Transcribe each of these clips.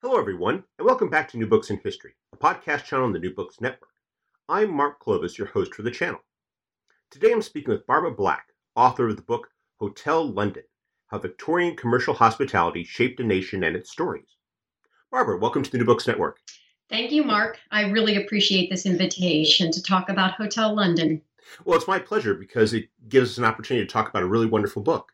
Hello, everyone, and welcome back to New Books in History, a podcast channel on the New Books Network. I'm Mark Clovis, your host for the channel. Today I'm speaking with Barbara Black, author of the book Hotel London How Victorian Commercial Hospitality Shaped a Nation and Its Stories. Barbara, welcome to the New Books Network. Thank you, Mark. I really appreciate this invitation to talk about Hotel London. Well, it's my pleasure because it gives us an opportunity to talk about a really wonderful book.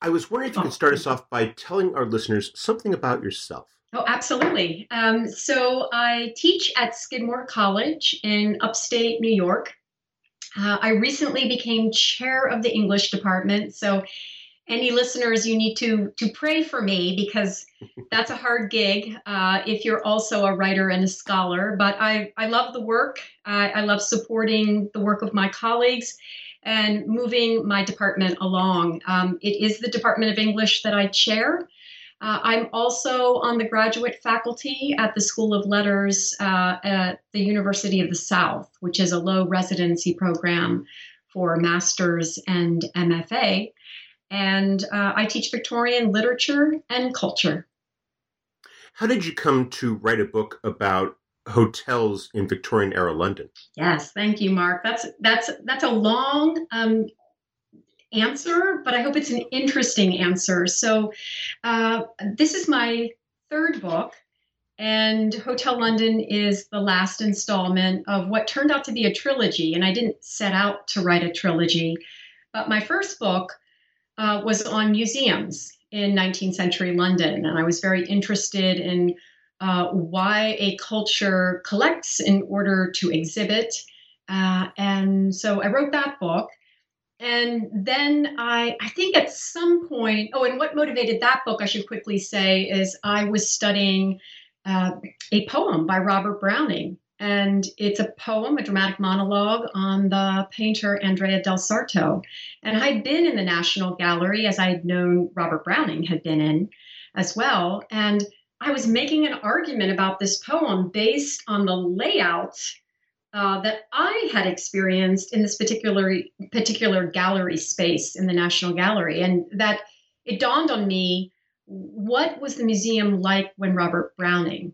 I was wondering if you could start us off by telling our listeners something about yourself. Oh, absolutely. Um, so I teach at Skidmore College in upstate New York. Uh, I recently became chair of the English department. So, any listeners, you need to to pray for me because that's a hard gig. Uh, if you're also a writer and a scholar, but I I love the work. I, I love supporting the work of my colleagues and moving my department along. Um, it is the Department of English that I chair. Uh, I'm also on the graduate faculty at the School of Letters uh, at the University of the South, which is a low residency program for master's and MFA. And uh, I teach Victorian literature and culture. How did you come to write a book about hotels in Victorian era London? Yes, thank you, Mark. That's that's that's a long um, answer, but I hope it's an interesting answer. So, uh, this is my third book, and Hotel London is the last installment of what turned out to be a trilogy. And I didn't set out to write a trilogy, but my first book uh, was on museums in 19th century London, and I was very interested in uh, why a culture collects in order to exhibit. Uh, and so I wrote that book. And then I, I think at some point, oh, and what motivated that book, I should quickly say, is I was studying uh, a poem by Robert Browning. And it's a poem, a dramatic monologue on the painter Andrea del Sarto. And I'd been in the National Gallery, as I had known Robert Browning had been in as well. And I was making an argument about this poem based on the layout uh, that I had experienced in this particular particular gallery space in the National Gallery, and that it dawned on me what was the museum like when Robert Browning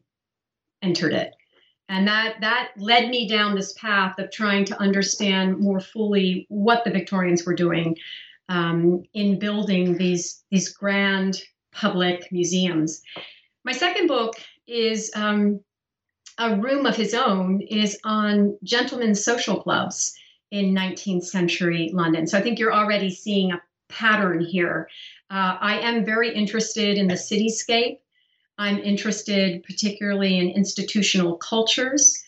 entered it, and that that led me down this path of trying to understand more fully what the Victorians were doing um, in building these these grand public museums. My second book is um, A Room of His Own, is on gentlemen's social clubs in 19th century London. So I think you're already seeing a pattern here. Uh, I am very interested in the cityscape. I'm interested particularly in institutional cultures.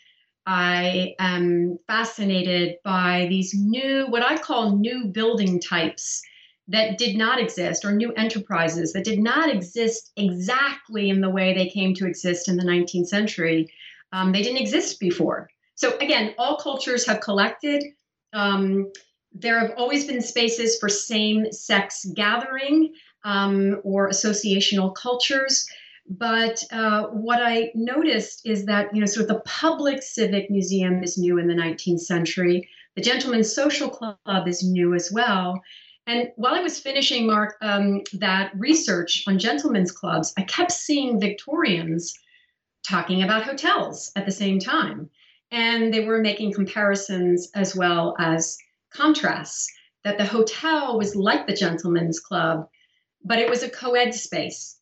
I am fascinated by these new, what I call new building types that did not exist or new enterprises that did not exist exactly in the way they came to exist in the 19th century. Um, they didn't exist before. So, again, all cultures have collected. Um, there have always been spaces for same sex gathering um, or associational cultures. But uh, what I noticed is that, you know, sort of the public civic museum is new in the 19th century. The Gentlemen's Social Club is new as well. And while I was finishing, Mark, um, that research on gentlemen's clubs, I kept seeing Victorians talking about hotels at the same time. And they were making comparisons as well as contrasts that the hotel was like the gentlemen's club, but it was a co ed space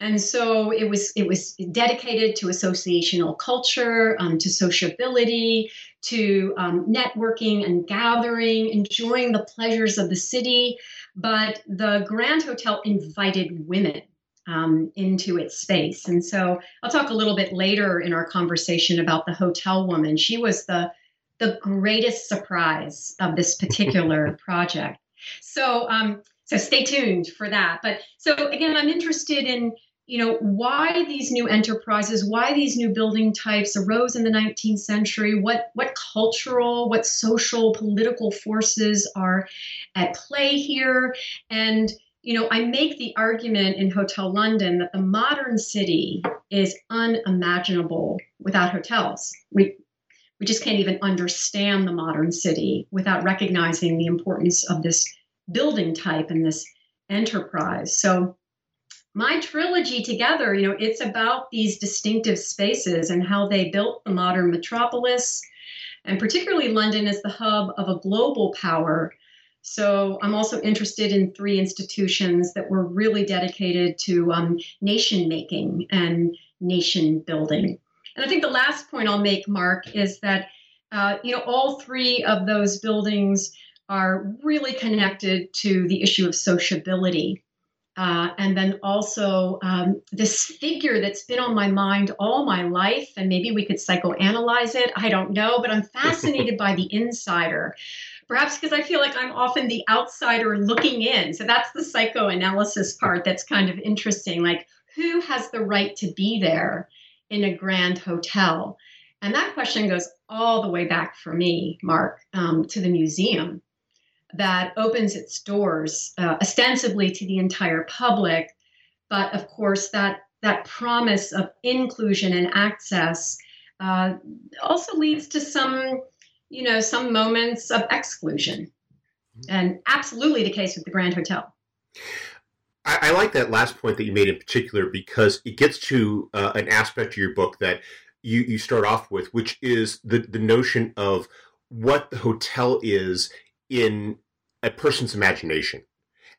and so it was it was dedicated to associational culture um, to sociability to um, networking and gathering enjoying the pleasures of the city. But the grand hotel invited women um, into its space. And so i'll talk a little bit later in our conversation about the hotel woman. She was the the greatest surprise of this particular project. So um, so stay tuned for that. But so again, I'm interested in you know why these new enterprises why these new building types arose in the 19th century what what cultural what social political forces are at play here. And you know i make the argument in hotel london that the modern city is unimaginable without hotels. We we just can't even understand the modern city without recognizing the importance of this building type and this enterprise. So my trilogy together, you know, it's about these distinctive spaces and how they built the modern metropolis, and particularly London as the hub of a global power. So I'm also interested in three institutions that were really dedicated to um, nation making and nation building. And I think the last point I'll make, Mark, is that uh, you know all three of those buildings are really connected to the issue of sociability. Uh, and then also um, this figure that's been on my mind all my life, and maybe we could psychoanalyze it. I don't know, but I'm fascinated by the insider. Perhaps because I feel like I'm often the outsider looking in. So that's the psychoanalysis part that's kind of interesting. Like, who has the right to be there in a grand hotel? And that question goes all the way back for me, Mark, um, to the museum that opens its doors uh, ostensibly to the entire public, but of course that that promise of inclusion and access uh, also leads to some, you know, some moments of exclusion, and absolutely the case with the Grand Hotel. I, I like that last point that you made in particular because it gets to uh, an aspect of your book that you you start off with, which is the the notion of what the hotel is in a person's imagination.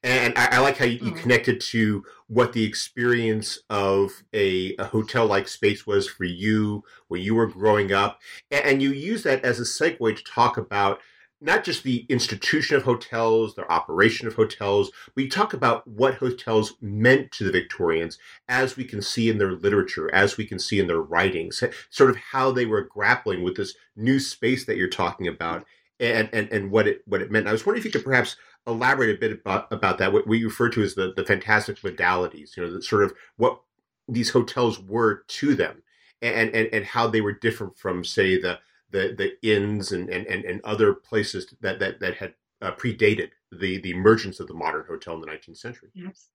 And I, I like how you, you, hmm. connected to what the experience of a, a hotel like space was for you when you were growing up. And, and you use that as a segue to talk about not just the institution of hotels, their operation of hotels, but you talk about what hotels meant to the Victorians as we can see in their literature, as we can see in their writings, sort of how they were grappling with this new space that you're talking about and, and, and what it what it meant. I was wondering if you could perhaps elaborate a bit about, about that, what we refer to as the, the fantastic modalities, you know, the sort of what these hotels were to them and, and, and how they were different from, say, the the, the inns and, and, and other places that, that, that had uh, predated the, the emergence of the modern hotel in the 19th century. Yes.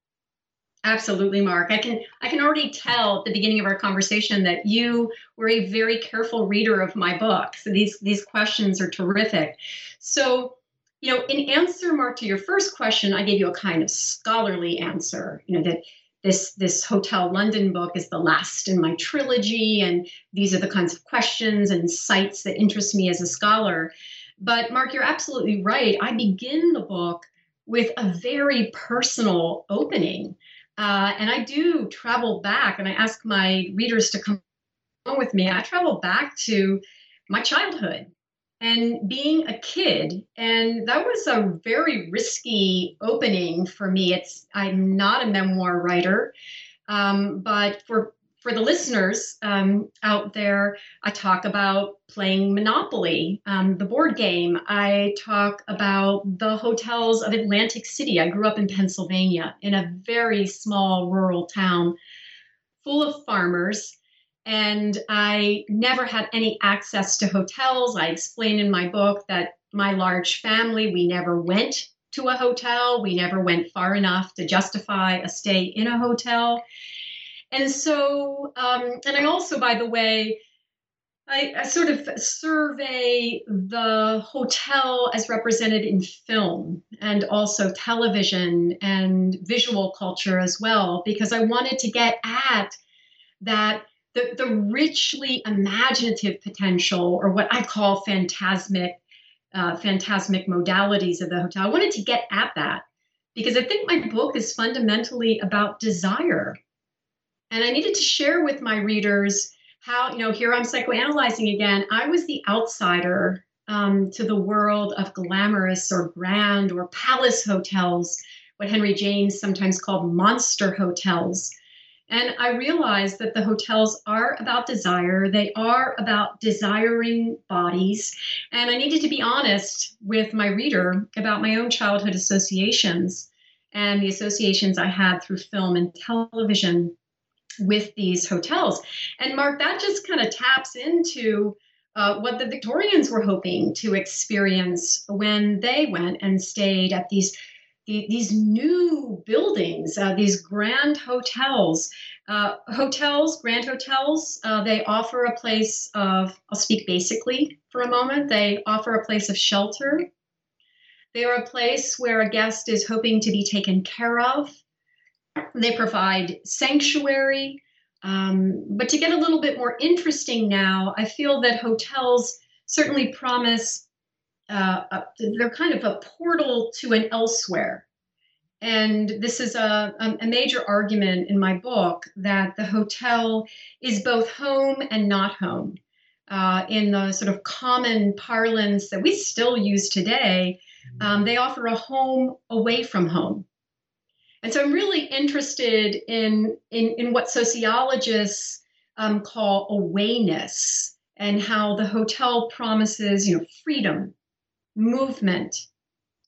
Absolutely, Mark. I can I can already tell at the beginning of our conversation that you were a very careful reader of my book. So these these questions are terrific. So, you know, in answer, Mark, to your first question, I gave you a kind of scholarly answer. You know that this this Hotel London book is the last in my trilogy, and these are the kinds of questions and sites that interest me as a scholar. But Mark, you're absolutely right. I begin the book with a very personal opening uh, and I do travel back, and I ask my readers to come along with me. I travel back to my childhood and being a kid and that was a very risky opening for me it's i'm not a memoir writer um, but for for the listeners um, out there, I talk about playing Monopoly, um, the board game. I talk about the hotels of Atlantic City. I grew up in Pennsylvania in a very small rural town full of farmers. And I never had any access to hotels. I explain in my book that my large family, we never went to a hotel. We never went far enough to justify a stay in a hotel. And so, um, and I also, by the way, I, I, sort of survey the hotel as represented in film and also television and visual culture as well, because I wanted to get at that the, the richly imaginative potential, or what I call phantasmic, uh, phantasmic modalities of the hotel. I wanted to get at that because I think my book is fundamentally about desire and I needed to share with my readers how, you know, here I'm psychoanalyzing again. I was the outsider um, to the world of glamorous or grand or palace hotels, what Henry James sometimes called monster hotels. And I realized that the hotels are about desire. They are about desiring bodies. And I needed to be honest with my reader about my own childhood associations and the associations I had through film and television with these hotels. And Mark, that just kind of taps into uh, what the Victorians were hoping to experience when they went and stayed at these these new buildings, uh, these grand hotels. Uh, hotels, grand hotels, uh, they offer a place of, I'll speak basically for a moment, they offer a place of shelter. They are a place where a guest is hoping to be taken care of. They provide sanctuary. Um, but to get a little bit more interesting now, I feel that hotels certainly promise uh, a, they're kind of a portal to an elsewhere. And this is a, a major argument in my book that the hotel is both home and not home. Uh, in the sort of common parlance that we still use today, um, they offer a home away from home. And so I'm really interested in, in, in what sociologists um, call awayness and how the hotel promises, you know, freedom, movement,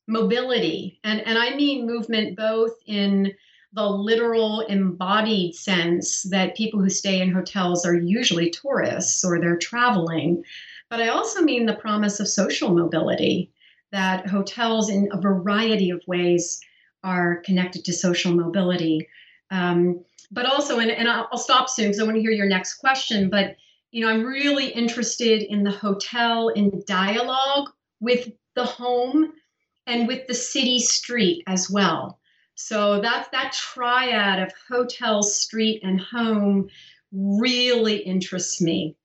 mobility. And, and I mean movement both in the literal embodied sense that people who stay in hotels are usually tourists or they're traveling, but I also mean the promise of social mobility that hotels in a variety of ways are connected to social mobility. Um, but also, and, and I'll, stop soon because I want to hear your next question. But you know, I'm really interested in the hotel in dialogue with the home and with the city street as well. So that's that triad of hotel, street, and home really interests me.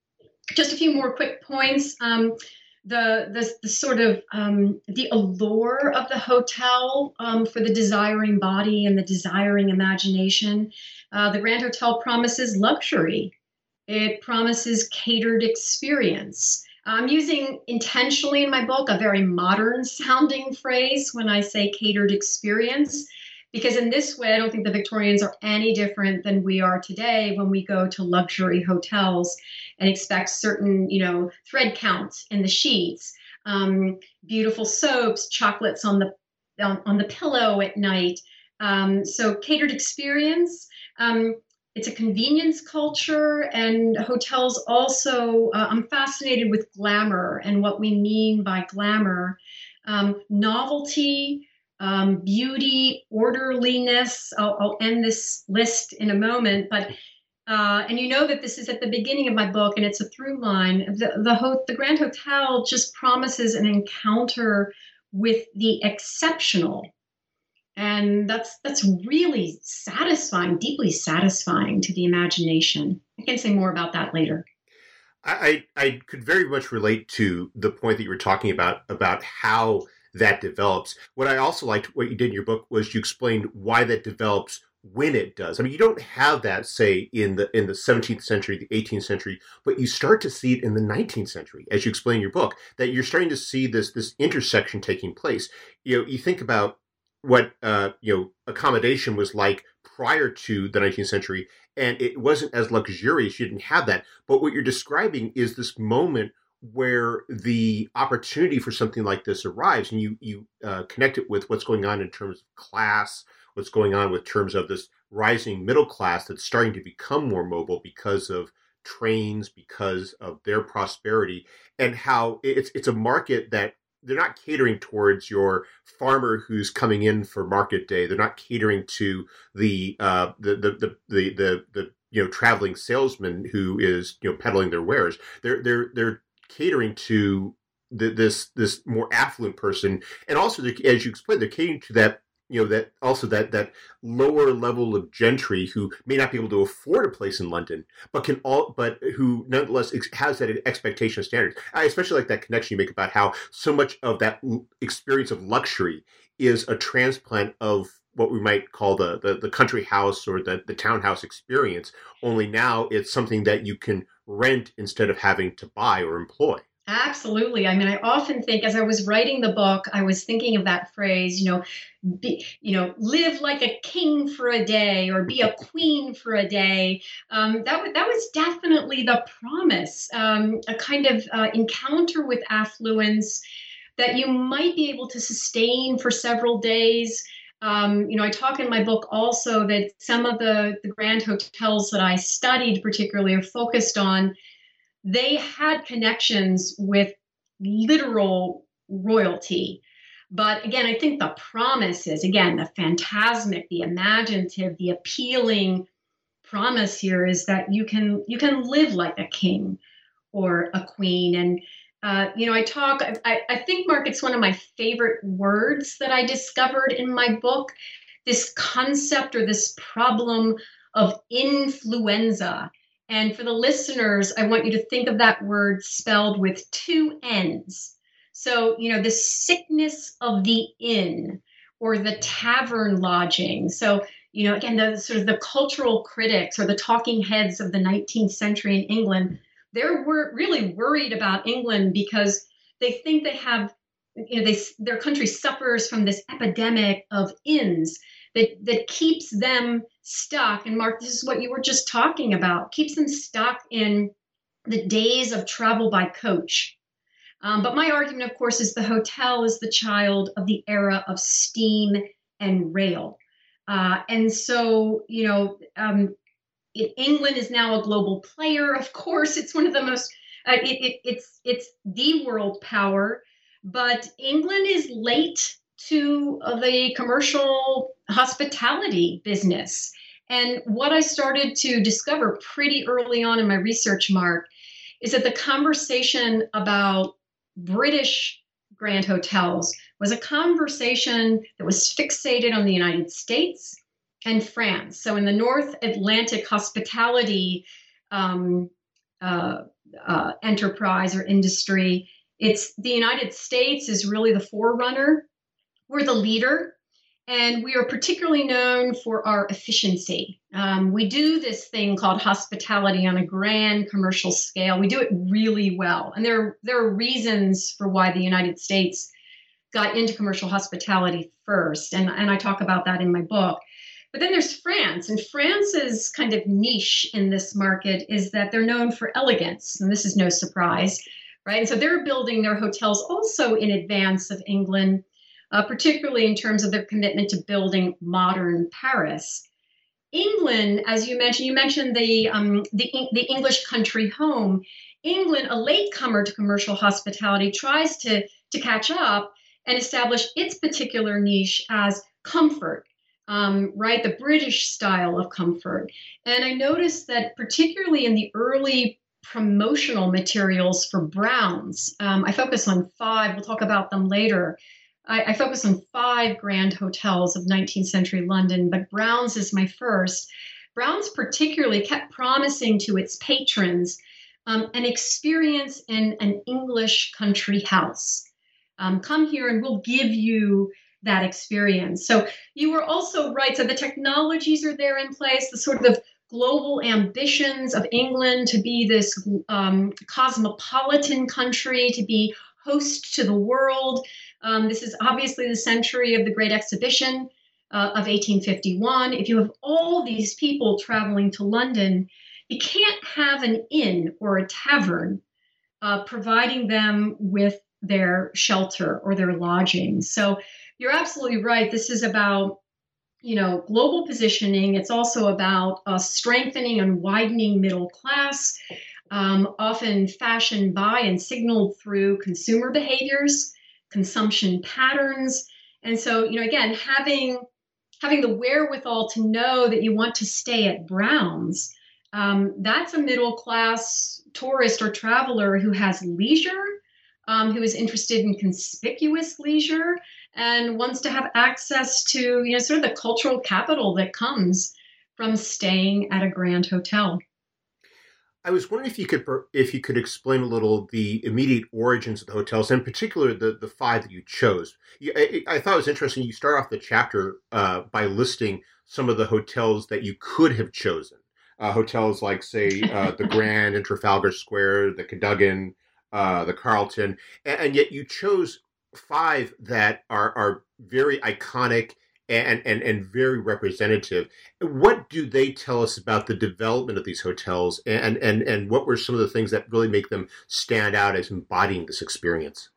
Just a few more quick points. Um, the, the, the sort of um, the allure of the hotel um, for the desiring body and the desiring imagination. Uh, the Grand Hotel promises luxury. It promises catered experience. I'm using intentionally in my book a very modern sounding phrase when I say catered experience because in this way, I don't think the Victorians are any different than we are today when we go to luxury hotels and expect certain, you know, thread counts in the sheets, um, beautiful soaps, chocolates on the on, on the pillow at night. Um, so catered experience. Um, it's a convenience culture, and hotels also. Uh, I'm fascinated with glamour and what we mean by glamour, um, novelty um, beauty, orderliness. I'll, I'll, end this list in a moment, but uh, and you know that this is at the beginning of my book, and it's a through line. The the, ho- the Grand Hotel just promises an encounter with the exceptional, and that's that's really satisfying, deeply satisfying to the imagination. I can say more about that later. I, I could very much relate to the point that you were talking about about how that develops. What I also liked what you did in your book was you explained why that develops when it does. I mean, you don't have that say in the in the 17th century, the 18th century, but you start to see it in the 19th century, as you explain in your book, that you're starting to see this this intersection taking place. You know, you think about what uh, you know accommodation was like prior to the 19th century, and it wasn't as luxurious. You didn't have that, but what you're describing is this moment where the opportunity for something like this arrives and you you uh, connect it with what's going on in terms of class what's going on with terms of this rising middle class that's starting to become more mobile because of trains because of their prosperity and how it's it's a market that they're not catering towards your farmer who's coming in for market day. They're not catering to the uh the the the the, the, the you know traveling salesman who is you know peddling their wares. They're they're they're catering to the, this this more affluent person, and also as you explained, they're catering to that you know that also that that lower level of gentry who may not be able to afford a place in London, but can all but who nonetheless has that expectation of standards. I especially like that connection you make about how so much of that experience of luxury is a transplant of what we might call the, the, the country house or the, the townhouse experience. Only now it's something that you can rent instead of having to buy or employ. Absolutely. I mean, I often think as I was writing the book, I was thinking of that phrase, you know, be, you know, live like a king for a day or be a queen for a day. Um, that, that was definitely the promise, um, a kind of uh, encounter with affluence that you might be able to sustain for several days Um, you know, I talk in my book also that some of the, the grand hotels that I studied, particularly, are focused on, they had connections with literal royalty. But again, I think the promise is, again, the phantasmic, the imaginative, the appealing promise here is that you can you can live like a king or a queen and uh, you know, I talk, I, I think, Mark, it's one of my favorite words that I discovered in my book this concept or this problem of innfluenza. And for the listeners, I want you to think of that word spelled with two N's. So, you know, the sickness of the inn or the tavern lodging. So, you know, again, the sort of the cultural critics or the talking heads of the 19th century in England they're wor- really worried about England because they think they have, you know, they, their country suffers from this epidemic of inns that, that keeps them stuck. And Mark, this is what you were just talking about, keeps them stuck in the days of travel by coach. Um, but my argument, of course, is the hotel is the child of the era of steam and rail. Uh, and so, you know, um, England is now a global player. Of course, it's one of the most. Uh, it, it, it's it's the world power, but England is late to uh, the commercial hospitality business. And what I started to discover pretty early on in my research, Mark, is that the conversation about British grand hotels was a conversation that was fixated on the United States and France. So in the North Atlantic hospitality um, uh, uh, enterprise or industry, it's the United States is really the forerunner. We're the leader, and we are particularly known for our efficiency. Um, we do this thing called hospitality on a grand commercial scale. We do it really well, and there there are reasons for why the United States got into commercial hospitality first, and and I talk about that in my book. But then there's France, and France's kind of niche in this market is that they're known for elegance, and this is no surprise, right? And so they're building their hotels also in advance of England, uh, particularly in terms of their commitment to building modern Paris. England, as you mentioned, you mentioned the um, the, the English country home. England, a latecomer to commercial hospitality, tries to to catch up and establish its particular niche as comfort um, right? The British style of comfort. And I noticed that, particularly in the early promotional materials for Browns, um, I focus on five, we'll talk about them later. I, I, focus on five grand hotels of 19th century London, but Browns is my first. Browns particularly kept promising to its patrons um, an experience in an English country house. Um, come here and we'll give you that experience. So you were also right. So the technologies are there in place, the sort of global ambitions of England to be this um, cosmopolitan country, to be host to the world. Um, this is obviously the century of the Great Exhibition uh, of 1851. If you have all these people traveling to London, you can't have an inn or a tavern uh, providing them with their shelter or their lodging. So you're absolutely right. This is about you know global positioning. It's also about a strengthening and widening middle class, um, often fashioned by and signaled through consumer behaviors, consumption patterns, and so you know again having having the wherewithal to know that you want to stay at Browns. Um, that's a middle class tourist or traveler who has leisure, um, who is interested in conspicuous leisure, and wants to have access to you know sort of the cultural capital that comes from staying at a grand hotel. I was wondering if you could if you could explain a little the immediate origins of the hotels, in particular the the five that you chose. I, I thought it was interesting. You start off the chapter uh, by listing some of the hotels that you could have chosen. Uh, hotels like, say, uh, the Grand in Trafalgar Square, the Cadogan, uh, the Carlton, and, and, yet you chose five that are are very iconic and, and and very representative. What do they tell us about the development of these hotels, and and and what were some of the things that really make them stand out as embodying this experience?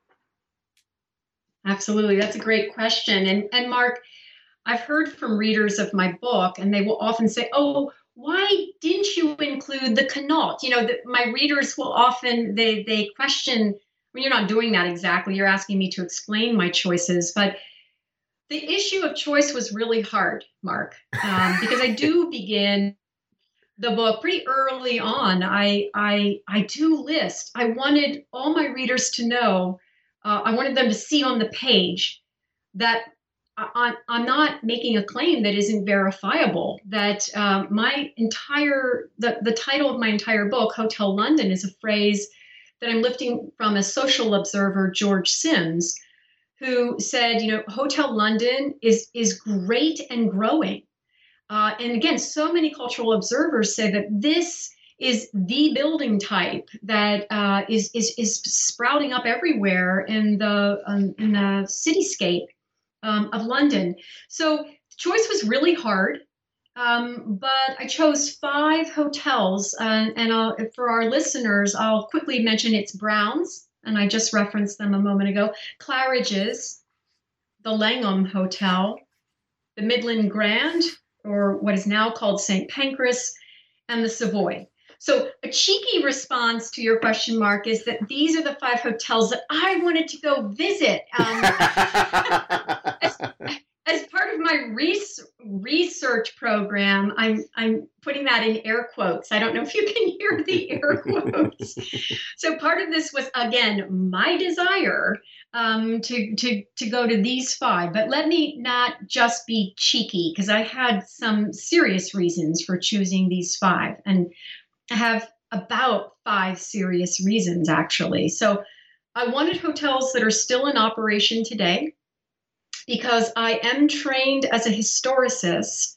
Absolutely, that's a great question, and and Mark. I've heard from readers of my book, and they will often say, "Oh, why didn't you include the Connaught?" You know, the, my readers will often they they question. Well, you're not doing that exactly. You're asking me to explain my choices, but the issue of choice was really hard, Mark, um, because I do begin the book pretty early on. I I I do list. I wanted all my readers to know. Uh, I wanted them to see on the page that I'm, I'm not making a claim that isn't verifiable. That um, my entire the, the title of my entire book, Hotel London, is a phrase that I'm lifting from a social observer, George Sims, who said, you know, Hotel London is is great and growing. Uh, and again, so many cultural observers say that this is the building type that uh, is is is sprouting up everywhere in the um, in the cityscape um, of London. So choice was really hard, um, but I chose five hotels, uh, and I'll, for our listeners, I'll quickly mention it's Browns, and I just referenced them a moment ago. Claridge's, the Langham Hotel, the Midland Grand, or what is now called St. Pancras, and the Savoy. So, a cheeky response to your question, Mark, is that these are the five hotels that I wanted to go visit. Um, as, part of my res- research program, I'm I'm putting that in air quotes. I don't know if you can hear the air quotes. so, part of this was again my desire um, to to to go to these five. But let me not just be cheeky because I had some serious reasons for choosing these five, and I have about five serious reasons actually. So I wanted hotels that are still in operation today because I am trained as a historicist,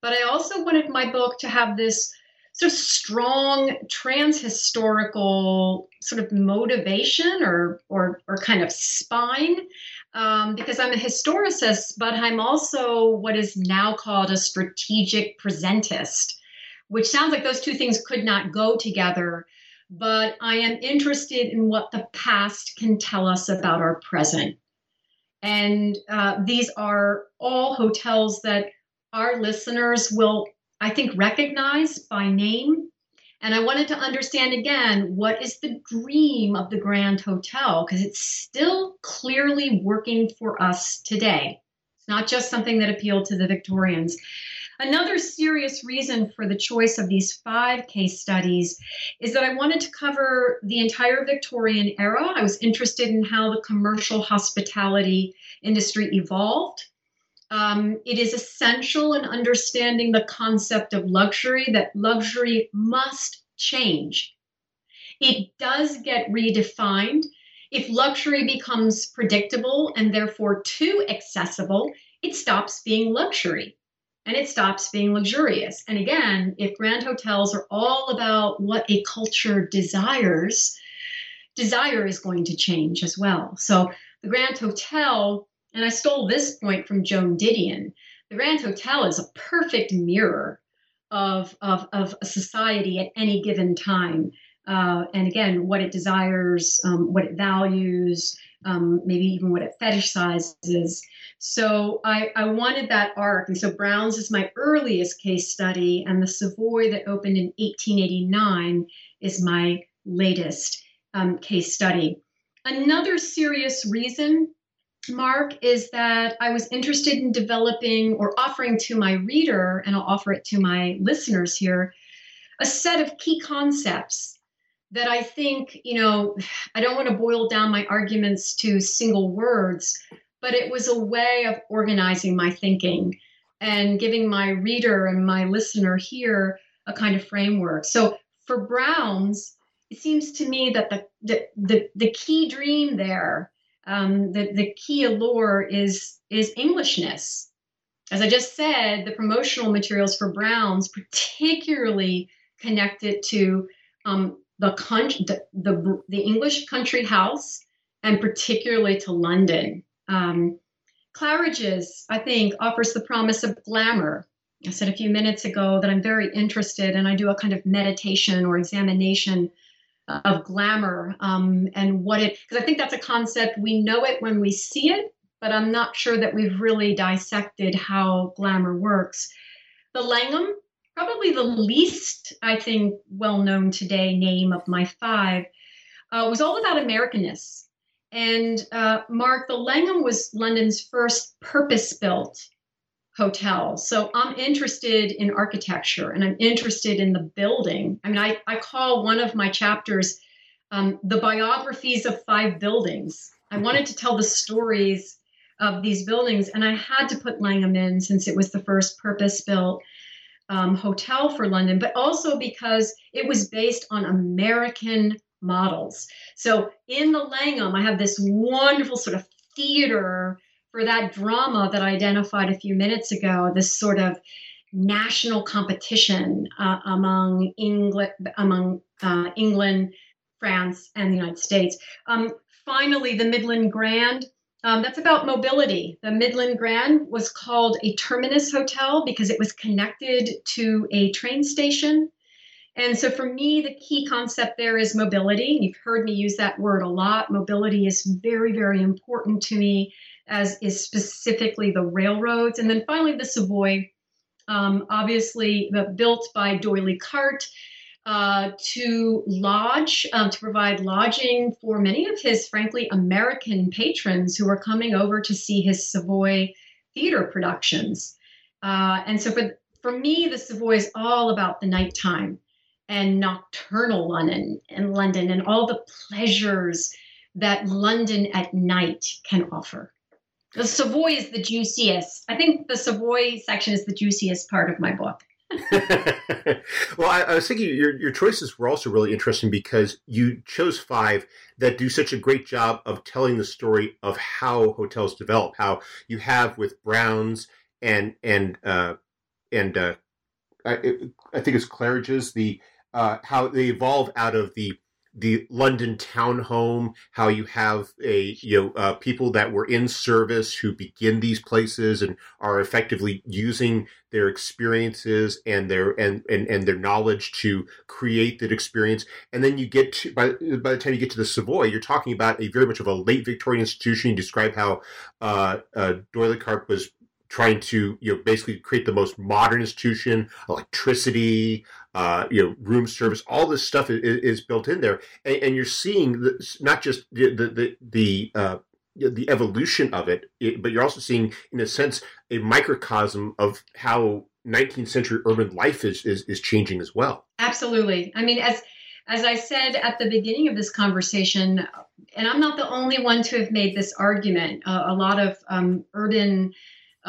but I also wanted my book to have this sort of strong trans-historical sort of motivation or or, or kind of spine um, because I'm a historicist, but I'm also what is now called a strategic presentist which sounds like those two things could not go together. But I am interested in what the past can tell us about our present. And uh, these are all hotels that our listeners will, I think, recognize by name. And I wanted to understand again what is the dream of the Grand Hotel, because it's still clearly working for us today. It's not just something that appealed to the Victorians. Another serious reason for the choice of these five case studies is that I wanted to cover the entire Victorian era. I was interested in how the commercial hospitality industry evolved. Um, it is essential in understanding the concept of luxury that luxury must change. It does get redefined. If luxury becomes predictable and therefore too accessible, it stops being luxury and it stops being luxurious. And again, if grand hotels are all about what a culture desires, desire is going to change as well. So the Grand Hotel, and I stole this point from Joan Didion, the Grand Hotel is a perfect mirror of, of, of a society at any given time. Uh, and again, what it desires, um, what it values, um, maybe even what it fetishizes. So I, I wanted that arc. And so Brown's is my earliest case study, and the Savoy that opened in 1889 is my latest um, case study. Another serious reason, Mark, is that I was interested in developing or offering to my reader, and I'll offer it to my listeners here, a set of key concepts that I think, you know, I don't want to boil down my arguments to single words, but it was a way of organizing my thinking and giving my reader and my listener here a kind of framework. So for Browns, it seems to me that the the the, the key dream there, um, the the key allure is is Englishness. As I just said, the promotional materials for Browns particularly connected to um, the, country, the, the the English country house, and particularly to London. Um, Claridge's, I think, offers the promise of glamour. I said a few minutes ago that I'm very interested and I do a kind of meditation or examination of glamour um, and what it, because I think that's a concept, we know it when we see it, but I'm not sure that we've really dissected how glamour works. The Langham, probably the least, I think, well known today name of my five, uh, was all about Americanness. And uh, Mark, the Langham was London's first purpose built hotel. So I'm interested in architecture and I'm interested in the building. I mean, I, I call one of my chapters um, the biographies of five buildings. I wanted to tell the stories of these buildings, and I had to put Langham in since it was the first purpose built um, hotel for London, but also because it was based on American models. So in the Langham, I have this wonderful sort of theater for that drama that I identified a few minutes ago, this sort of national competition uh, among England, among uh, England, France, and the United States. Um, finally, the Midland Grand. Um, that's about mobility. The Midland Grand was called a terminus hotel because it was connected to a train station. And so for me, the key concept there is mobility. You've heard me use that word a lot. Mobility is very, very important to me as is specifically the railroads. And then finally, the Savoy, um, obviously the, built by D'Oyly Carte uh, to lodge, um, to provide lodging for many of his, frankly, American patrons who were coming over to see his Savoy theater productions. Uh, and so for, for me, the Savoy is all about the nighttime and nocturnal London and London and all the pleasures that London at night can offer. The Savoy is the juiciest. I think the Savoy section is the juiciest part of my book. well, I, I, was thinking your your choices were also really interesting because you chose five that do such a great job of telling the story of how hotels develop. How you have with Browns and and uh, and uh, I, I think it's Claridge's the uh, how they evolve out of the the London townhome, how you have a you know uh, people that were in service who begin these places and are effectively using their experiences and their and, and and their knowledge to create that experience. And then you get to by by the time you get to the Savoy, you're talking about a very much of a late Victorian institution. You describe how uh, uh, D'Oyly Carte was trying to you know basically create the most modern institution, electricity, uh, you know, room service, all this stuff is, is built in there, and, and you're seeing not just the the the, uh, the evolution of it, but you're also seeing, in a sense, a microcosm of how 19th century urban life is, is is changing as well. Absolutely. I mean, as as I said at the beginning of this conversation, and I'm not the only one to have made this argument. Uh, a lot of um, urban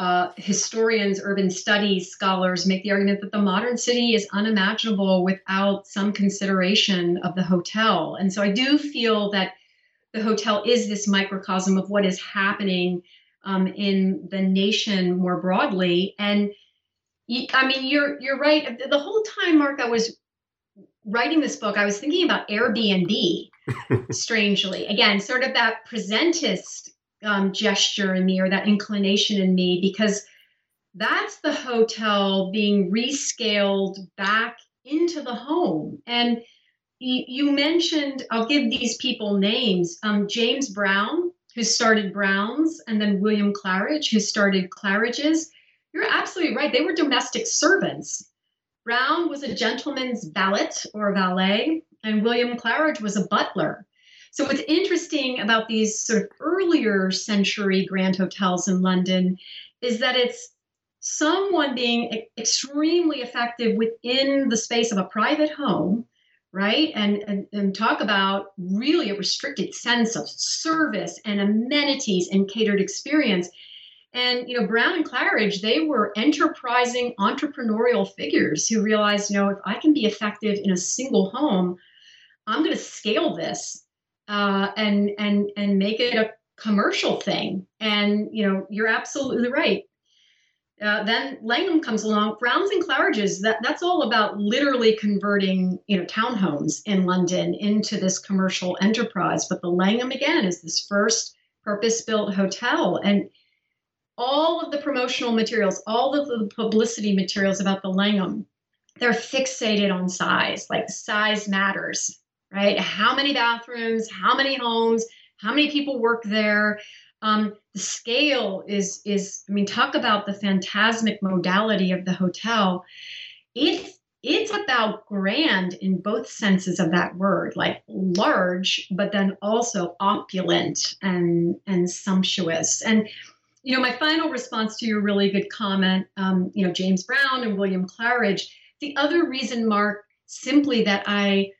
uh, historians, urban studies scholars make the argument that the modern city is unimaginable without some consideration of the hotel. And so I do feel that the hotel is this microcosm of what is happening um, in the nation more broadly. And I mean, you're you're right. The whole time, Mark, I was writing this book, I was thinking about Airbnb. strangely, again, sort of that presentist um, gesture in me or that inclination in me because that's the hotel being rescaled back into the home. And you, mentioned, I'll give these people names um, James Brown, who started Brown's, and then William Claridge, who started Claridge's. You're absolutely right. They were domestic servants. Brown was a gentleman's valet or valet, and William Claridge was a butler. So, what's interesting about these sort of earlier century grand hotels in London is that it's someone being extremely effective within the space of a private home, right? And, and, and talk about really a restricted sense of service and amenities and catered experience. And you know, Brown and Claridge, they were enterprising entrepreneurial figures who realized, you know, if I can be effective in a single home, I'm going to scale this uh, and and and make it a commercial thing. And you know, you're absolutely right. Uh, then Langham comes along. Browns and Claridge's that that's all about literally converting you know townhomes in London into this commercial enterprise. But the Langham again is this first purpose-built hotel and all of the promotional materials, all of the publicity materials about the Langham, they're fixated on size. Like size matters right? How many bathrooms, how many homes, how many people work there. Um, the scale is is I mean, talk about the phantasmic modality of the hotel. It's it's about grand in both senses of that word, like large, but then also opulent and and sumptuous. And you know, my final response to your really good comment, um, you know, James Brown and William Claridge. The other reason, Mark, simply that I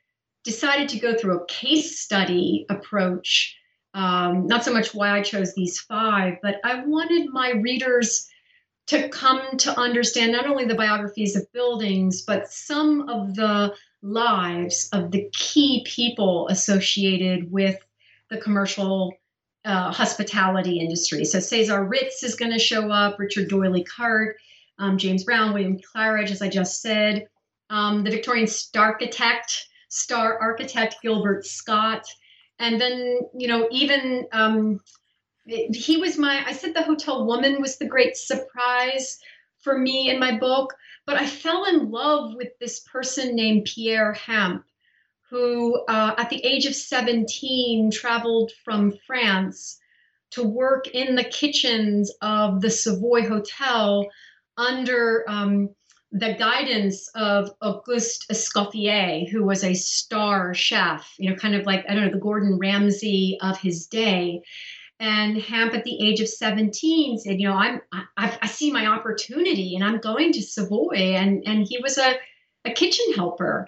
decided to go through a case study approach. Um, not so much why I chose these five, but I wanted my readers to come to understand not only the biographies of buildings, but some of the lives of the key people associated with the commercial uh, hospitality industry. So Cesar Ritz is going to show up, Richard D'Oyly Carte, um, James Brown, William Claridge, as I just said, um, the Victorian architect, star architect Gilbert Scott, and then you know even um, he was my i said the hotel woman was the great surprise for me in my book but i fell in love with this person named pierre hamp who uh, at the age of 17 traveled from france to work in the kitchens of the savoy hotel under um, the guidance of Auguste Escoffier, who was a star chef, you know, kind of like, I don't know, the Gordon Ramsay of his day. And Hamp, at the age of 17, said, "You know, I'm I, I see my opportunity, and I'm going to Savoy." And and he was a, a kitchen helper,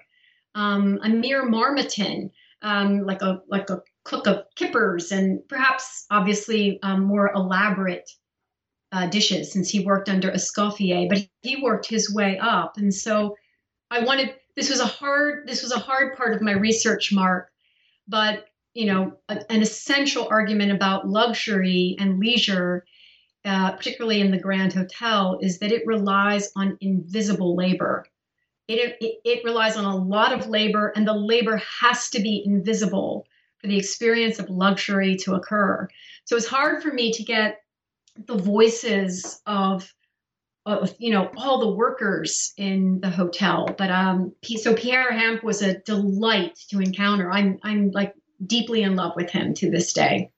um, a mere marmiton, um, like a like a cook of kippers, and perhaps obviously um, more elaborate uh, dishes, since he worked under Escoffier. But he worked his way up, and so I wanted. This was a hard. This was a hard part of my research, Mark, but you know, a, an essential argument about luxury and leisure, uh, particularly in the Grand Hotel, is that it relies on invisible labor. It, it, it relies on a lot of labor, and the labor has to be invisible for the experience of luxury to occur. So it's hard for me to get the voices of of you know all the workers in the hotel but um so pierre hamp was a delight to encounter i'm i'm like deeply in love with him to this day.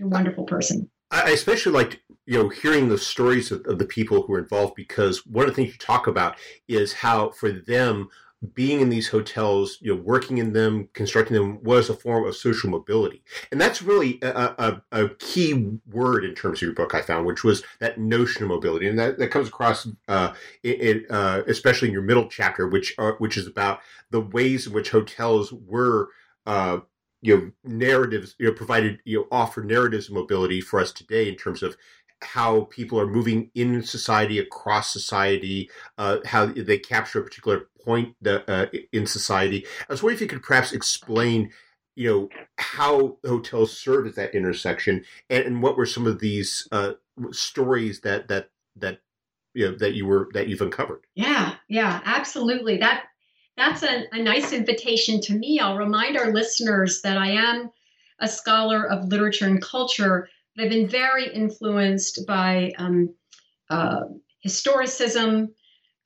A wonderful person. I especially liked, you know, hearing the stories of, of, the people who were involved because one of the things you talk about is how for them being in these hotels, you know, working in them, constructing them was a form of social mobility, and that's really a, a, a key word in terms of your book. I found, which was that notion of mobility, and that, that comes across, uh, it, uh, especially in your middle chapter, which are, which is about the ways in which hotels were uh, you know narratives you know provided you know offer narratives of mobility for us today in terms of how people are moving in society across society uh, how they capture a particular point uh, in society. I was wondering if you could perhaps explain you know how hotels serve at that intersection and, and what were some of these uh, stories that that that you know that you were that you've uncovered? Yeah yeah absolutely. That that's a, a nice invitation to me. I'll remind our listeners that I am a scholar of literature and culture, but I've been very influenced by um, uh, historicism,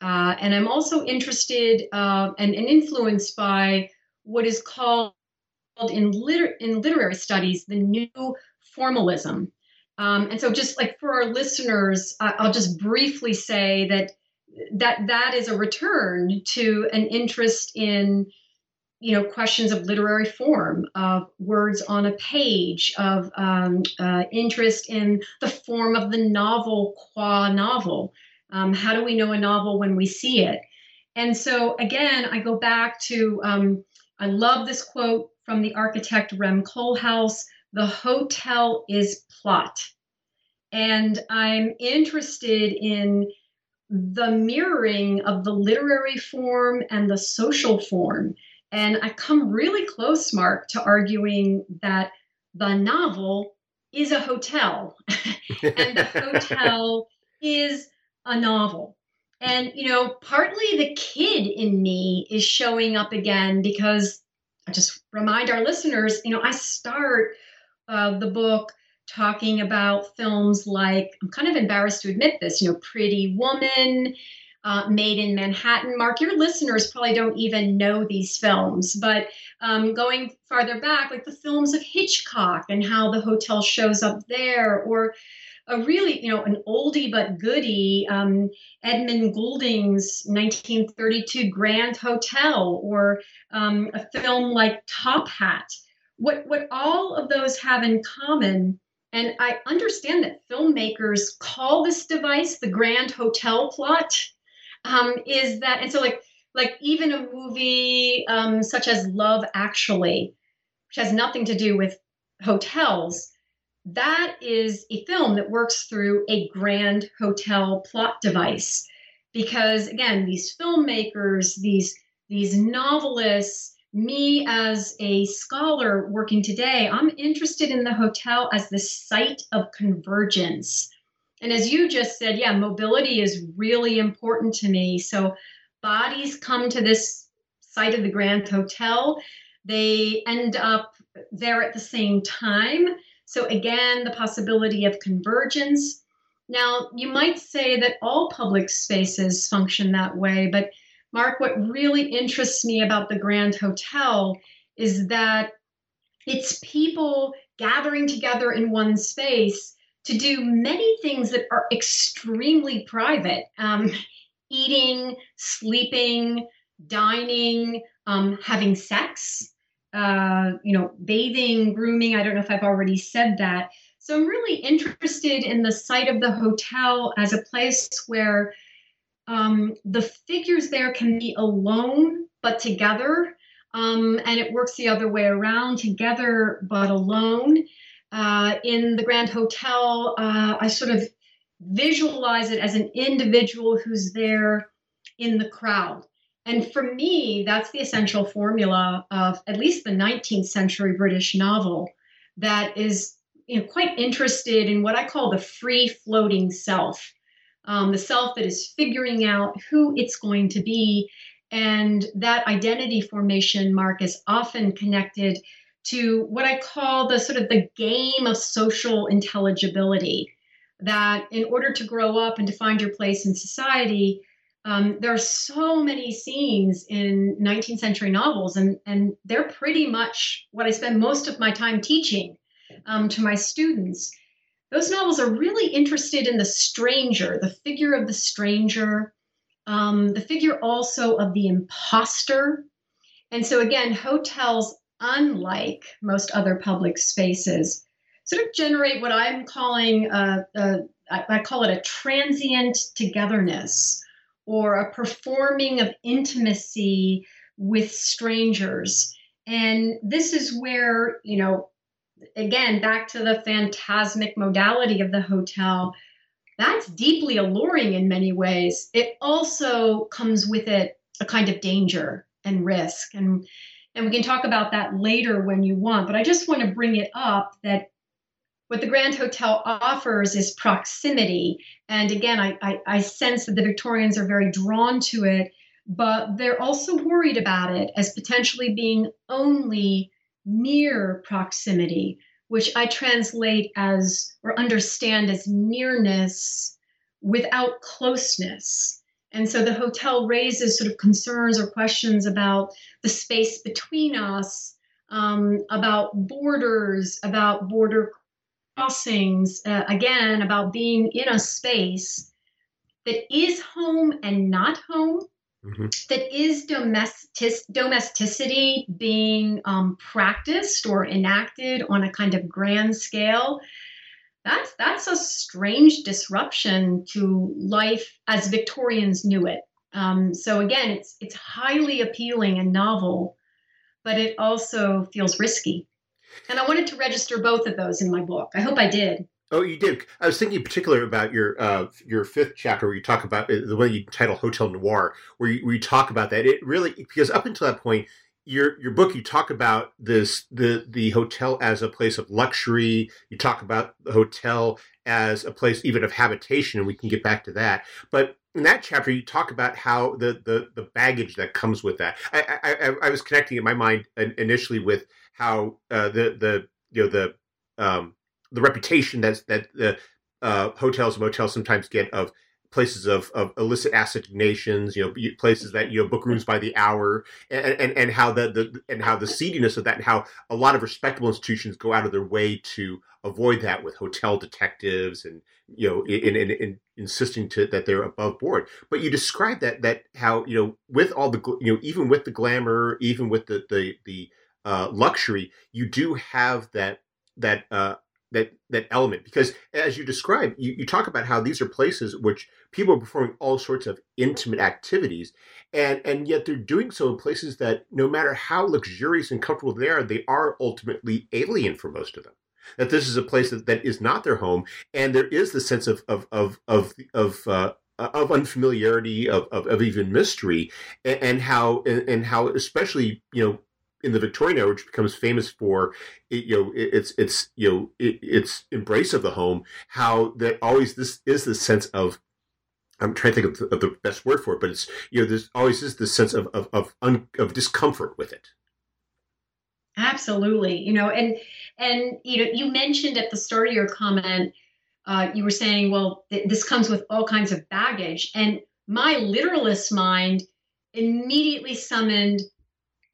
uh, and I'm also interested uh, and, and, influenced by what is called in, liter- in literary studies the new formalism. Um, and so, just like for our listeners, I'll just briefly say that that that is a return to an interest in you know questions of literary form of words on a page of um, uh, interest in the form of the novel qua novel. Um, how do we know a novel when we see it? And so again i go back to um, i love this quote from the architect rem koolhaas the hotel is plot. And i'm interested in the mirroring of the literary form and the social form. And I come really close, Mark, to arguing that the novel is a hotel and the hotel is a novel. And, you know, partly the kid in me is showing up again because I just remind our listeners, you know, I start uh, the book talking about films like I'm kind of embarrassed to admit this, you know, Pretty Woman, uh, Maid in Manhattan. Mark, your listeners probably don't even know these films, but um, going farther back, like the films of Hitchcock and how the hotel shows up there, or a really, you know, an oldie but goodie, um, Edmund Goulding's 1932 Grand Hotel, or um, a film like Top Hat. What what all of those have in common, and I understand that filmmakers call this device the Grand Hotel plot, um, is that, and so like like even a movie um, such as Love Actually, which has nothing to do with hotels that is a film that works through a grand hotel plot device. Because again these filmmakers these these novelists me as a scholar working today i'm interested in the hotel as the site of convergence and as you just said yeah mobility is really important to me. So bodies come to this site of the grand hotel. They end up there at the same time. So, again, the possibility of convergence. Now, you might say that all public spaces function that way, but Mark, what really interests me about the Grand Hotel is that it's people gathering together in one space to do many things that are extremely private um, eating, sleeping, dining, um, having sex uh, you know, bathing, grooming. I don't know if I've already said that. So I'm really interested in the site of the hotel as a place where um, the figures there can be alone but together. Um, and it works the other way around together but alone. Uh, in the Grand Hotel, uh, I sort of visualize it as an individual who's there in the crowd. And for me, that's the essential formula of at least the 19th century British novel that is you know, quite interested in what I call the free floating self, um, the self that is figuring out who it's going to be. And that identity formation mark is often connected to what I call the sort of the game of social intelligibility. That in order to grow up and to find your place in society, um, there are so many scenes in 19th century novels, and, and they're pretty much what I spend most of my time teaching um, to my students. Those novels are really interested in the stranger, the figure of the stranger, um, the figure also of the imposter. And so, again, hotels, unlike most other public spaces, sort of generate what I'm calling, a, a, I call it a transient togetherness or a performing of intimacy with strangers. And this is where, you know, again, back to the phantasmic modality of the hotel, that's deeply alluring in many ways. It also comes with it a kind of danger and risk. And and we can talk about that later when you want, but I just want to bring it up that what the Grand Hotel offers is proximity. And again, I, I, I, sense that the Victorians are very drawn to it, but they're also worried about it as potentially being only near proximity, which I translate as or understand as nearness without closeness. And so the hotel raises sort of concerns or questions about the space between us, um, about borders, about border crossings uh, again about being in a space that is home and not home mm-hmm. that is domestic domesticity being um, practiced or enacted on a kind of grand scale that's that's a strange disruption to life as victorians knew it um, so again it's it's highly appealing and novel but it also feels risky and I wanted to register both of those in my book. I hope I did. Oh, you did. I was thinking in particular about your uh, your fifth chapter where you talk about uh, the one you title Hotel Noir, where you, where you talk about that. It really because up until that point, your your book you talk about this the the hotel as a place of luxury. You talk about the hotel as a place even of habitation, and we can get back to that. But in that chapter, you talk about how the the, the baggage that comes with that. I, I I was connecting in my mind initially with how uh, the the you know the um, the reputation that's that the uh, hotels and motels sometimes get of places of, of illicit assignations, you know, places that you know book rooms by the hour, and and, and how the, the and how the seediness of that, and how a lot of respectable institutions go out of their way to avoid that with hotel detectives and you know in, in, in insisting to that they're above board. But you describe that that how you know with all the you know even with the glamour, even with the the the uh, luxury, you do have that that uh, that that element. Because as you describe you, you talk about how these are places which people are performing all sorts of intimate activities and and yet they're doing so in places that no matter how luxurious and comfortable they are they are ultimately alien for most of them. That this is a place that, that is not their home and there is the sense of of of of of uh, of unfamiliarity of, of, of even mystery and, and how and, and how especially you know in the Victorian era, which becomes famous for you know its its you know its embrace of the home, how that always this is the sense of I'm trying to think of the, best word for it, but it's you know there's always is this sense of of of, un, of discomfort with it. Absolutely, you know, and and you know you mentioned at the start of your comment, uh, you were saying, well, th- this comes with all kinds of baggage, and my literalist mind immediately summoned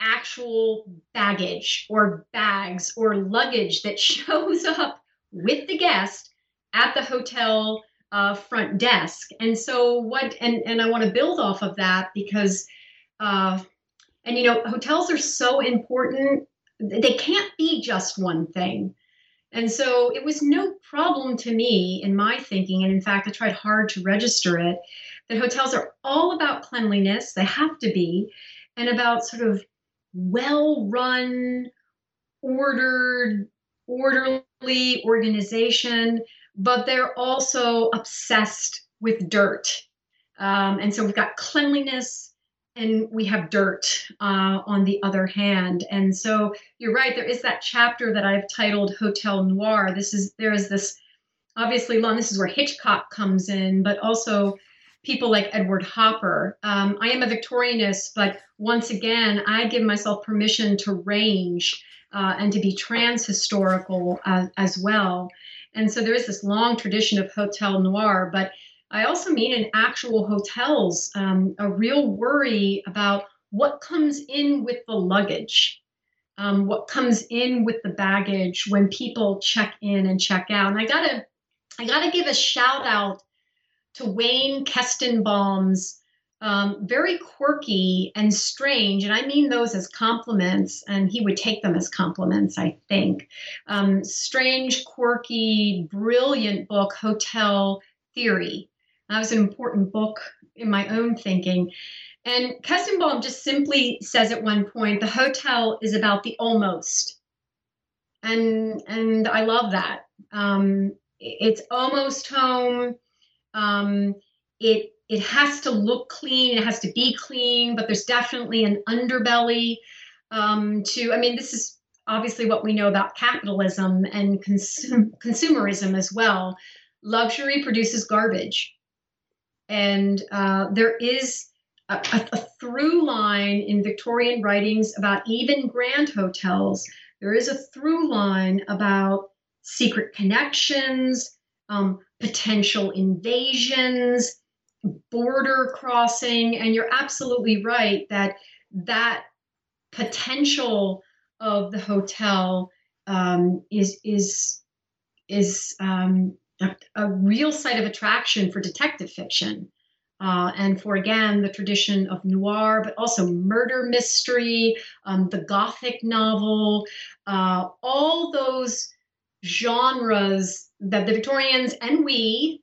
actual baggage or bags or luggage that shows up with the guest at the hotel uh, front desk. And so what and and I want to build off of that because uh, and you know hotels are so important. They can't be just one thing. And so it was no problem to me in my thinking, and in fact, I tried hard to register it, that hotels are all about cleanliness, they have to be, and about sort of well run, ordered, orderly organization, but they're also obsessed with dirt. Um, and so we've got cleanliness and we have dirt uh, on the other hand. And so you're right, there is that chapter that I've titled Hotel Noir. This is, there is this, obviously, Lon, this is where Hitchcock comes in, but also people like Edward Hopper. Um, I am a Victorianist, but once again, I give myself permission to range uh, and to be trans historical uh, as well. And so there is this long tradition of hotel noir, but I also mean in actual hotels, um, a real worry about what comes in with the luggage. Um, what comes in with the baggage when people check in and check out. And I gotta, I gotta give a shout out to Wayne Koestenbaum's um, very quirky and strange, and I mean those as compliments, and he would take them as compliments, I think. Um, strange, quirky, brilliant book, Hotel Theory. That was an important book in my own thinking. And Koestenbaum just simply says at one point, the hotel is about the almost. And and I love that. Um, it's almost home um, it it has to look clean. It has to be clean, but there's definitely an underbelly um, to. I mean, this is obviously what we know about capitalism and consum- consumerism as well. Luxury produces garbage, and uh, there is a, a, through line in Victorian writings about even grand hotels. There is a through line about secret connections, um, potential invasions, border crossing, and you're absolutely right that that potential of the hotel um, is is is um, a, a, real site of attraction for detective fiction. Uh, and for again the tradition of noir, but also murder mystery, um, the gothic novel, uh, all those genres that the Victorians and we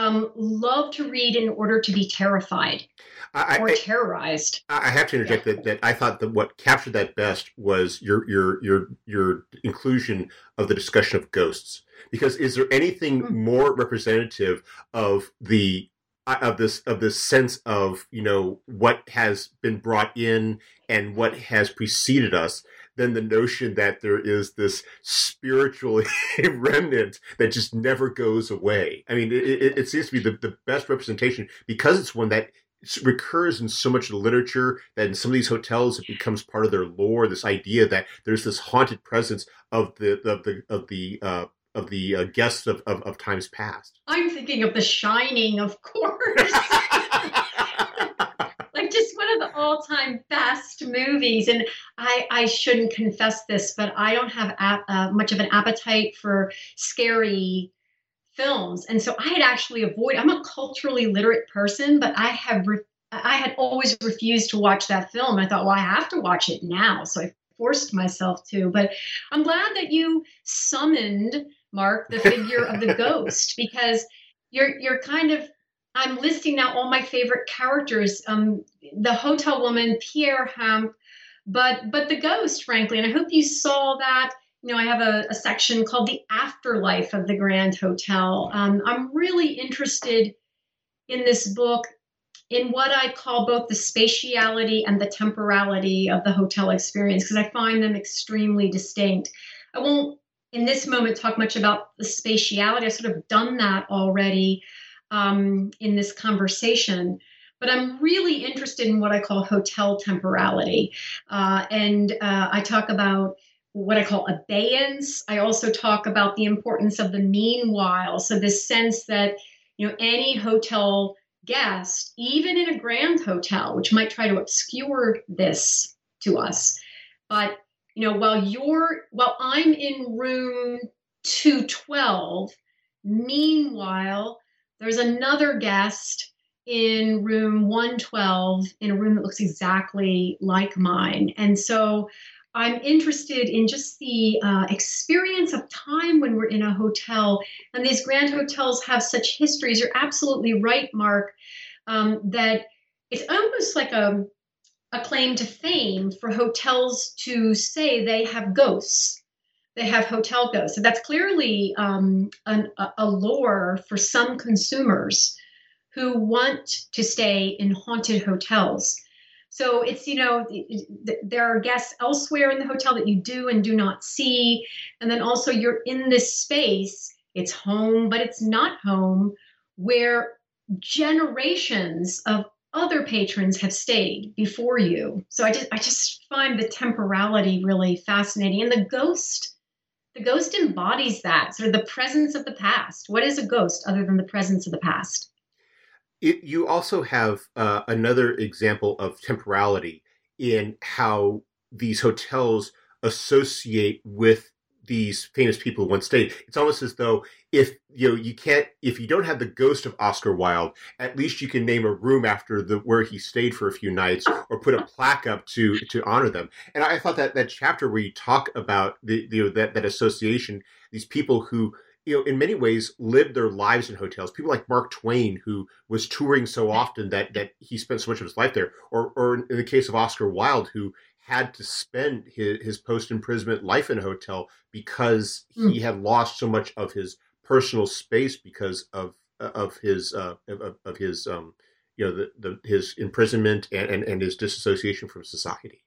um, love to read in order to be terrified I, or I, terrorized. I have to interject yeah. that, that I thought that what captured that best was your your your your inclusion of the discussion of ghosts. Because is there anything mm-hmm. more representative of the uh, of this of this sense of you know what has been brought in and what has preceded us than the notion that there is this spiritual remnant that just never goes away. I mean, it, it, it seems to be the, the best representation because it's one that recurs in so much of the literature that in some of these hotels it becomes part of their lore. This idea that there's this haunted presence of the of the of the uh, of the uh, guests of, of, of times past. I'm thinking of The Shining, of course. like just one of the all-time best movies. And I, I shouldn't confess this, but I don't have uh, much of an appetite for scary films, and so I had actually avoided. I'm a culturally literate person, but I have re- I had always refused to watch that film. I thought, well, I have to watch it now, so I forced myself to. But I'm glad that you summoned Mark the figure of the ghost because you're you're kind of I'm listing now all my favorite characters. Um, the hotel woman, Pierre Hamp, but but the ghost, frankly, and I hope you saw that. You know, I have a, a section called the afterlife of the Grand Hotel. Um, I'm really interested in this book in what I call both the spatiality and the temporality of the hotel experience because I find them extremely distinct. I won't in this moment talk much about the spatiality. I've sort of done that already um, in this conversation. But I'm really interested in what I call hotel temporality. Uh, and uh, I talk about what I call abeyance. I also talk about the importance of the meanwhile. So, this sense that, you know, any hotel guest, even in a grand hotel, which might try to obscure this to us, but you know, while you're while I'm in room 212, meanwhile, there's another guest in room 112 in a room that looks exactly like mine. And so I'm interested in just the uh, experience of time when we're in a hotel. And these grand hotels have such histories. You're absolutely right, Mark, um, that it's almost like a a claim to fame for hotels to say they have ghosts. They have hotel ghosts. So that's clearly um, an, a lure for some consumers who want to stay in haunted hotels. So it's, you know, there are guests elsewhere in the hotel that you do and do not see. And then also you're in this space, it's home, but it's not home, where generations of other patrons have stayed before you. So I just I just find the temporality really fascinating. And the ghost, the ghost embodies that sort of the presence of the past. What is a ghost other than the presence of the past? It, you also have uh, another example of temporality in how these hotels associate with these famous people once stayed. It's almost as though if you know you can't if you don't have the ghost of Oscar Wilde, at least you can name a room after the where he stayed for a few nights or put a plaque up to to honor them. And I thought that that chapter where you talk about the you know that that association, these people who you know, in many ways, lived their lives in hotels. People like Mark Twain, who was touring so often that that he spent so much of his life there, or or in the case of Oscar Wilde, who had to spend his, his post imprisonment life in a hotel because mm. he had lost so much of his personal space because of of his uh, of, of his um, you know the, the his imprisonment and, and, and his disassociation from society.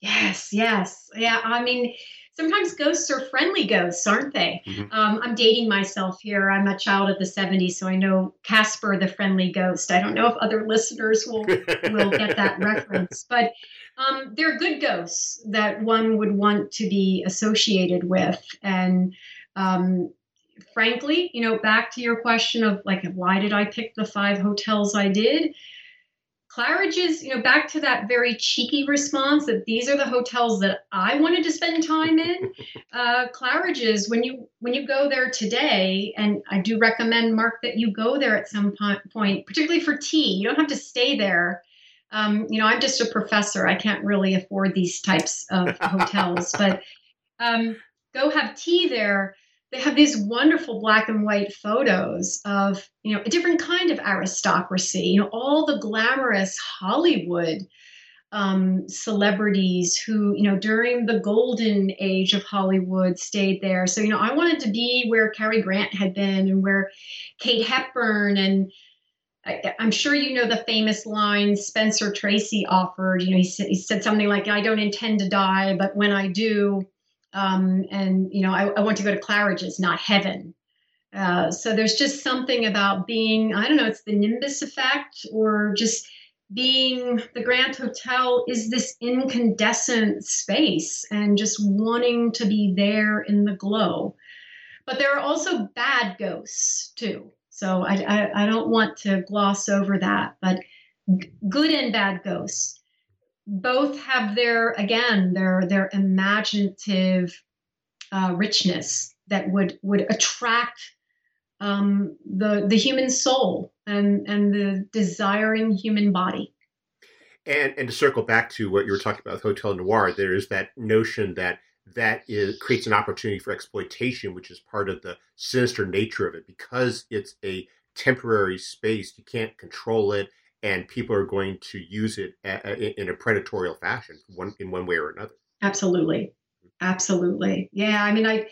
Yes, yes, yeah. I mean, sometimes ghosts are friendly ghosts, aren't they? Mm-hmm. Um, I'm dating myself here. I'm a child of the 70s, so I know Casper the Friendly Ghost. I don't know if other listeners will will get that reference, but um, they're good ghosts that one would want to be associated with. And um, frankly, you know, back to your question of like, why did I pick the five hotels I did? Claridge's, you know, back to that very cheeky response that these are the hotels that I wanted to spend time in. Uh, Claridge's, when you when you go there today, and I do recommend Mark that you go there at some point, particularly for tea. You don't have to stay there. Um, you know, I'm just a professor. I can't really afford these types of hotels, but um, go have tea there they have these wonderful black and white photos of you know a different kind of aristocracy you know all the glamorous hollywood um, celebrities who you know during the golden age of hollywood stayed there so you know i wanted to be where cary grant had been and where kate hepburn and I, am sure you know the famous line Spencer Tracy offered. You know, he he said something like, "I don't intend to die, but when I do, um, and you know I, I, want to go to Claridge's, not heaven. Uh, so there's just something about being I don't know it's the nimbus effect or just being the Grand Hotel is this incandescent space and just wanting to be there in the glow. But there are also bad ghosts too. So I, I, I don't want to gloss over that, but good and bad ghosts both have their again their their imaginative uh, richness that would would attract um, the the human soul and and the desiring human body. And and to circle back to what you were talking about with Hotel Noir, there is that notion that that is creates an opportunity for exploitation, which is part of the sinister nature of it, because it's a temporary space. You can't control it, and people are going to use it in a predatorial fashion, one in one way or another. Absolutely, absolutely. Yeah, I mean, I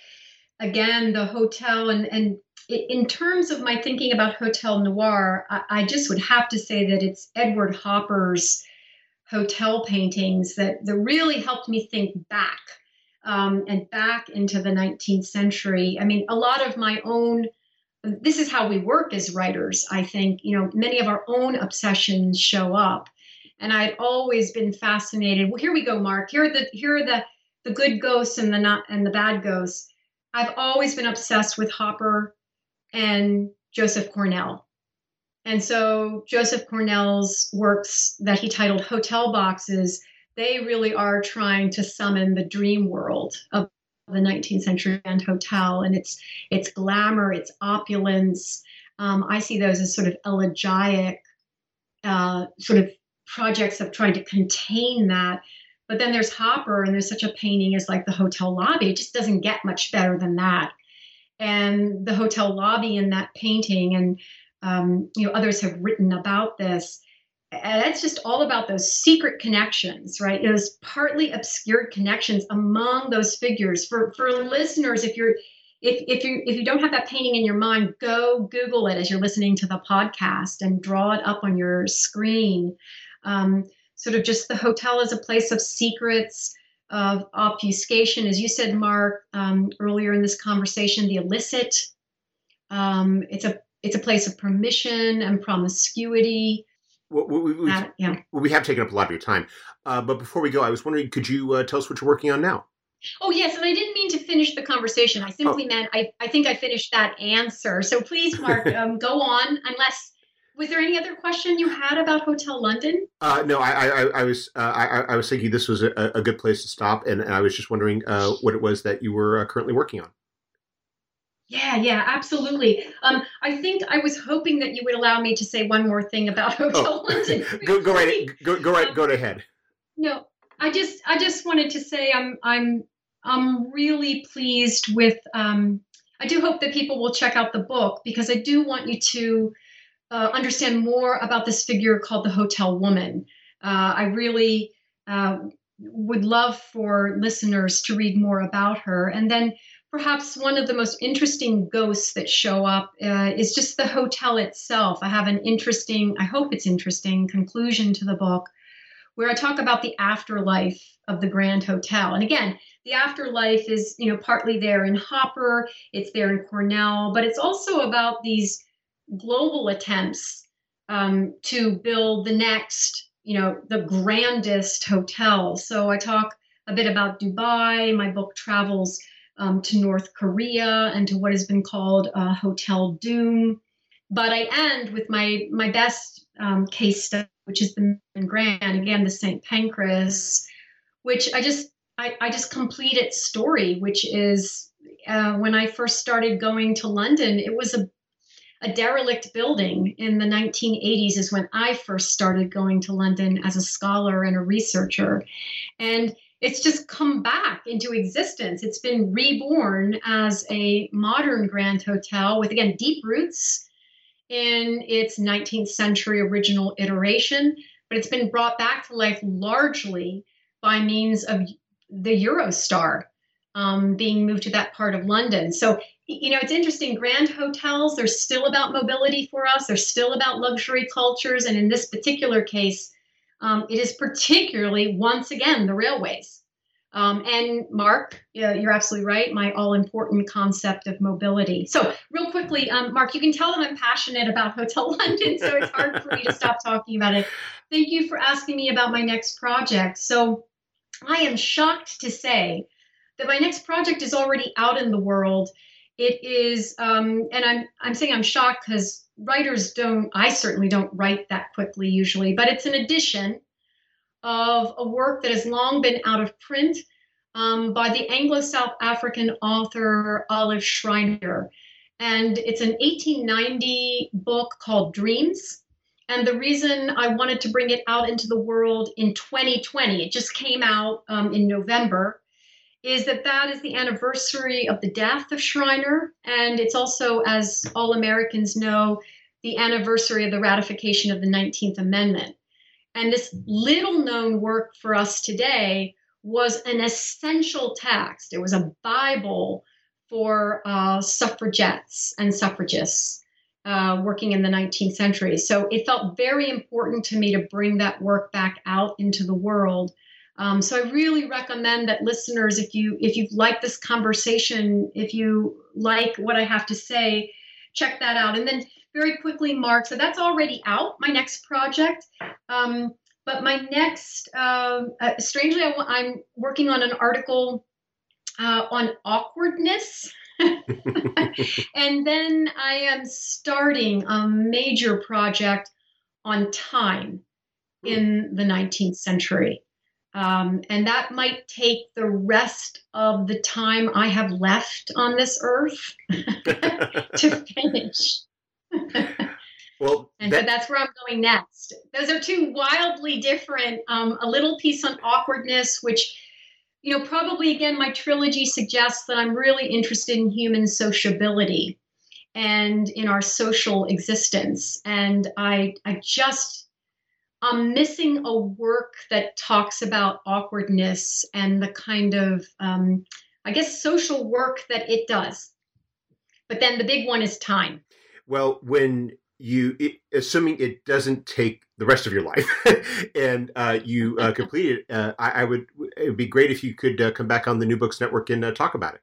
again the hotel and and in terms of my thinking about Hotel Noir, I, I just would have to say that it's Edward Hopper's hotel paintings that, that really helped me think back um, and back into the 19th century. I mean, a lot of my own, this is how we work as writers, I think, you know, many of our own obsessions show up. And I'd always been fascinated. Well, here we go, Mark. Here are the here are the the good ghosts and the not and the bad ghosts. I've always been obsessed with Hopper and Joseph Cornell. And so Joseph Cornell's works that he titled Hotel Boxes, they really are trying to summon the dream world of the 19th century Grand Hotel and its its glamour, its opulence. Um, I see those as sort of elegiac uh, sort of projects of trying to contain that. But then there's Hopper, and there's such a painting as like the hotel lobby. It just doesn't get much better than that and the hotel lobby in that painting and um, you know others have written about this and it's just all about those secret connections right those partly obscured connections among those figures for for listeners if you're if, if you if you don't have that painting in your mind go google it as you're listening to the podcast and draw it up on your screen um, sort of just the hotel is a place of secrets of obfuscation, as you said, Mark, um, earlier in this conversation, the illicit. Um, it's a it's a place of permission and promiscuity. Well, we, we, uh, yeah. we have taken up a lot of your time, uh, but before we go, I was wondering, could you uh, tell us what you're working on now? Oh yes, and I didn't mean to finish the conversation. I simply oh. meant I, I think I finished that answer. So please, Mark, um, go on, unless was there any other question you had about Hotel London? Uh, no, I, I, I was uh, I, I, was thinking this was a, a, good place to stop, and, and I was just wondering uh, what it was that you were uh, currently working on. Yeah, yeah, absolutely. Um, I think I was hoping that you would allow me to say one more thing about oh. Hotel oh. London. go, go right, go, go right, um, go ahead. No, I just, I just wanted to say I'm, I'm, I'm really pleased with. Um, I do hope that people will check out the book because I do want you to uh, understand more about this figure called the Hotel Woman. Uh, I really uh, would love for listeners to read more about her. And then perhaps one of the most interesting ghosts that show up uh, is just the hotel itself. I have an interesting, I hope it's interesting, conclusion to the book where I talk about the afterlife of the Grand Hotel. And again, the afterlife is, you know, partly there in Hopper, it's there in Cornell, but it's also about these global attempts um, to build the next, you know, the grandest hotel. So I talk a bit about Dubai. My book travels um, to North Korea and to what has been called uh, Hotel Doom. But I end with my my best um, case study, which is the Grand, again the St. Pancras, which I just I, I just complete its story, which is uh, when I first started going to London, it was a a derelict building in the 1980s is when I first started going to London as a scholar and a researcher. And it's just come back into existence. It's been reborn as a modern Grand Hotel with, again, deep roots in its 19th century original iteration, but it's been brought back to life largely by means of the Eurostar um, being moved to that part of London. So you know, it's interesting. Grand hotels, they're still about mobility for us. They're still about luxury cultures. And in this particular case, um, it is particularly, once again, the railways. Um, and Mark, you're absolutely right, my all important concept of mobility. So, real quickly, um, Mark, you can tell that I'm passionate about Hotel London, so it's hard for me to stop talking about it. Thank you for asking me about my next project. So, I am shocked to say that my next project is already out in the world. It is, um, and I'm I'm saying I'm shocked because writers don't. I certainly don't write that quickly usually, but it's an edition of a work that has long been out of print um, by the Anglo South African author Olive Schreiner. And it's an 1890 book called Dreams. And the reason I wanted to bring it out into the world in 2020, it just came out um, in November, is that that is the anniversary of the death of Schreiner. And it's also, as all Americans know, the anniversary of the ratification of the 19th Amendment. And this little known work for us today was an essential text. It was a Bible for uh, suffragettes and suffragists uh, working in the 19th century. So it felt very important to me to bring that work back out into the world. Um, so I really recommend that listeners, if you if you like this conversation, if you like what I have to say, check that out. And then very quickly, Mark. So that's already out, my next project. Um, but my next, uh, uh, strangely, I, am working on an article uh, on awkwardness. and then I am starting a major project on time in the 19th century. Um, and that might take the rest of the time I have left on this earth to finish. well, and that... so that's where I'm going next. Those are two wildly different. Um, a little piece on awkwardness, which, you know, probably again, my trilogy suggests that I'm really interested in human sociability and in our social existence. And I, I just, I'm missing a work that talks about awkwardness and the kind of, um, I guess, social work that it does. But then the big one is time. Well, when you, it, assuming it doesn't take the rest of your life, and uh, you uh, complete it, uh, I, I, would. It would be great if you could uh, come back on the New Books Network and uh, talk about it.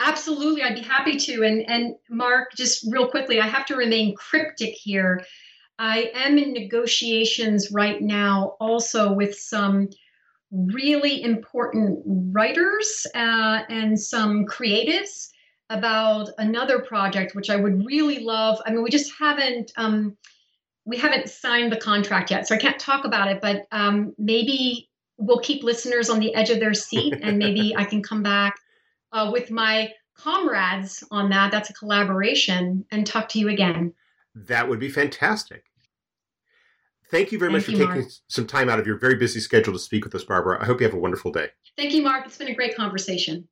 Absolutely, I'd be happy to. And and Mark, just real quickly, I have to remain cryptic here. I am in negotiations right now, also with some really important writers uh, and some creatives about another project which I would really love. I mean, we just haven't um, we haven't signed the contract yet, so I can't talk about it. But um, maybe we'll keep listeners on the edge of their seat, and maybe I can come back uh, with my comrades on that. That's a collaboration, and talk to you again. That would be fantastic. Thank you very Thank much you, for taking Mark. some time out of your very busy schedule to speak with us, Barbara. I hope you have a wonderful day. Thank you, Mark. It's been a great conversation.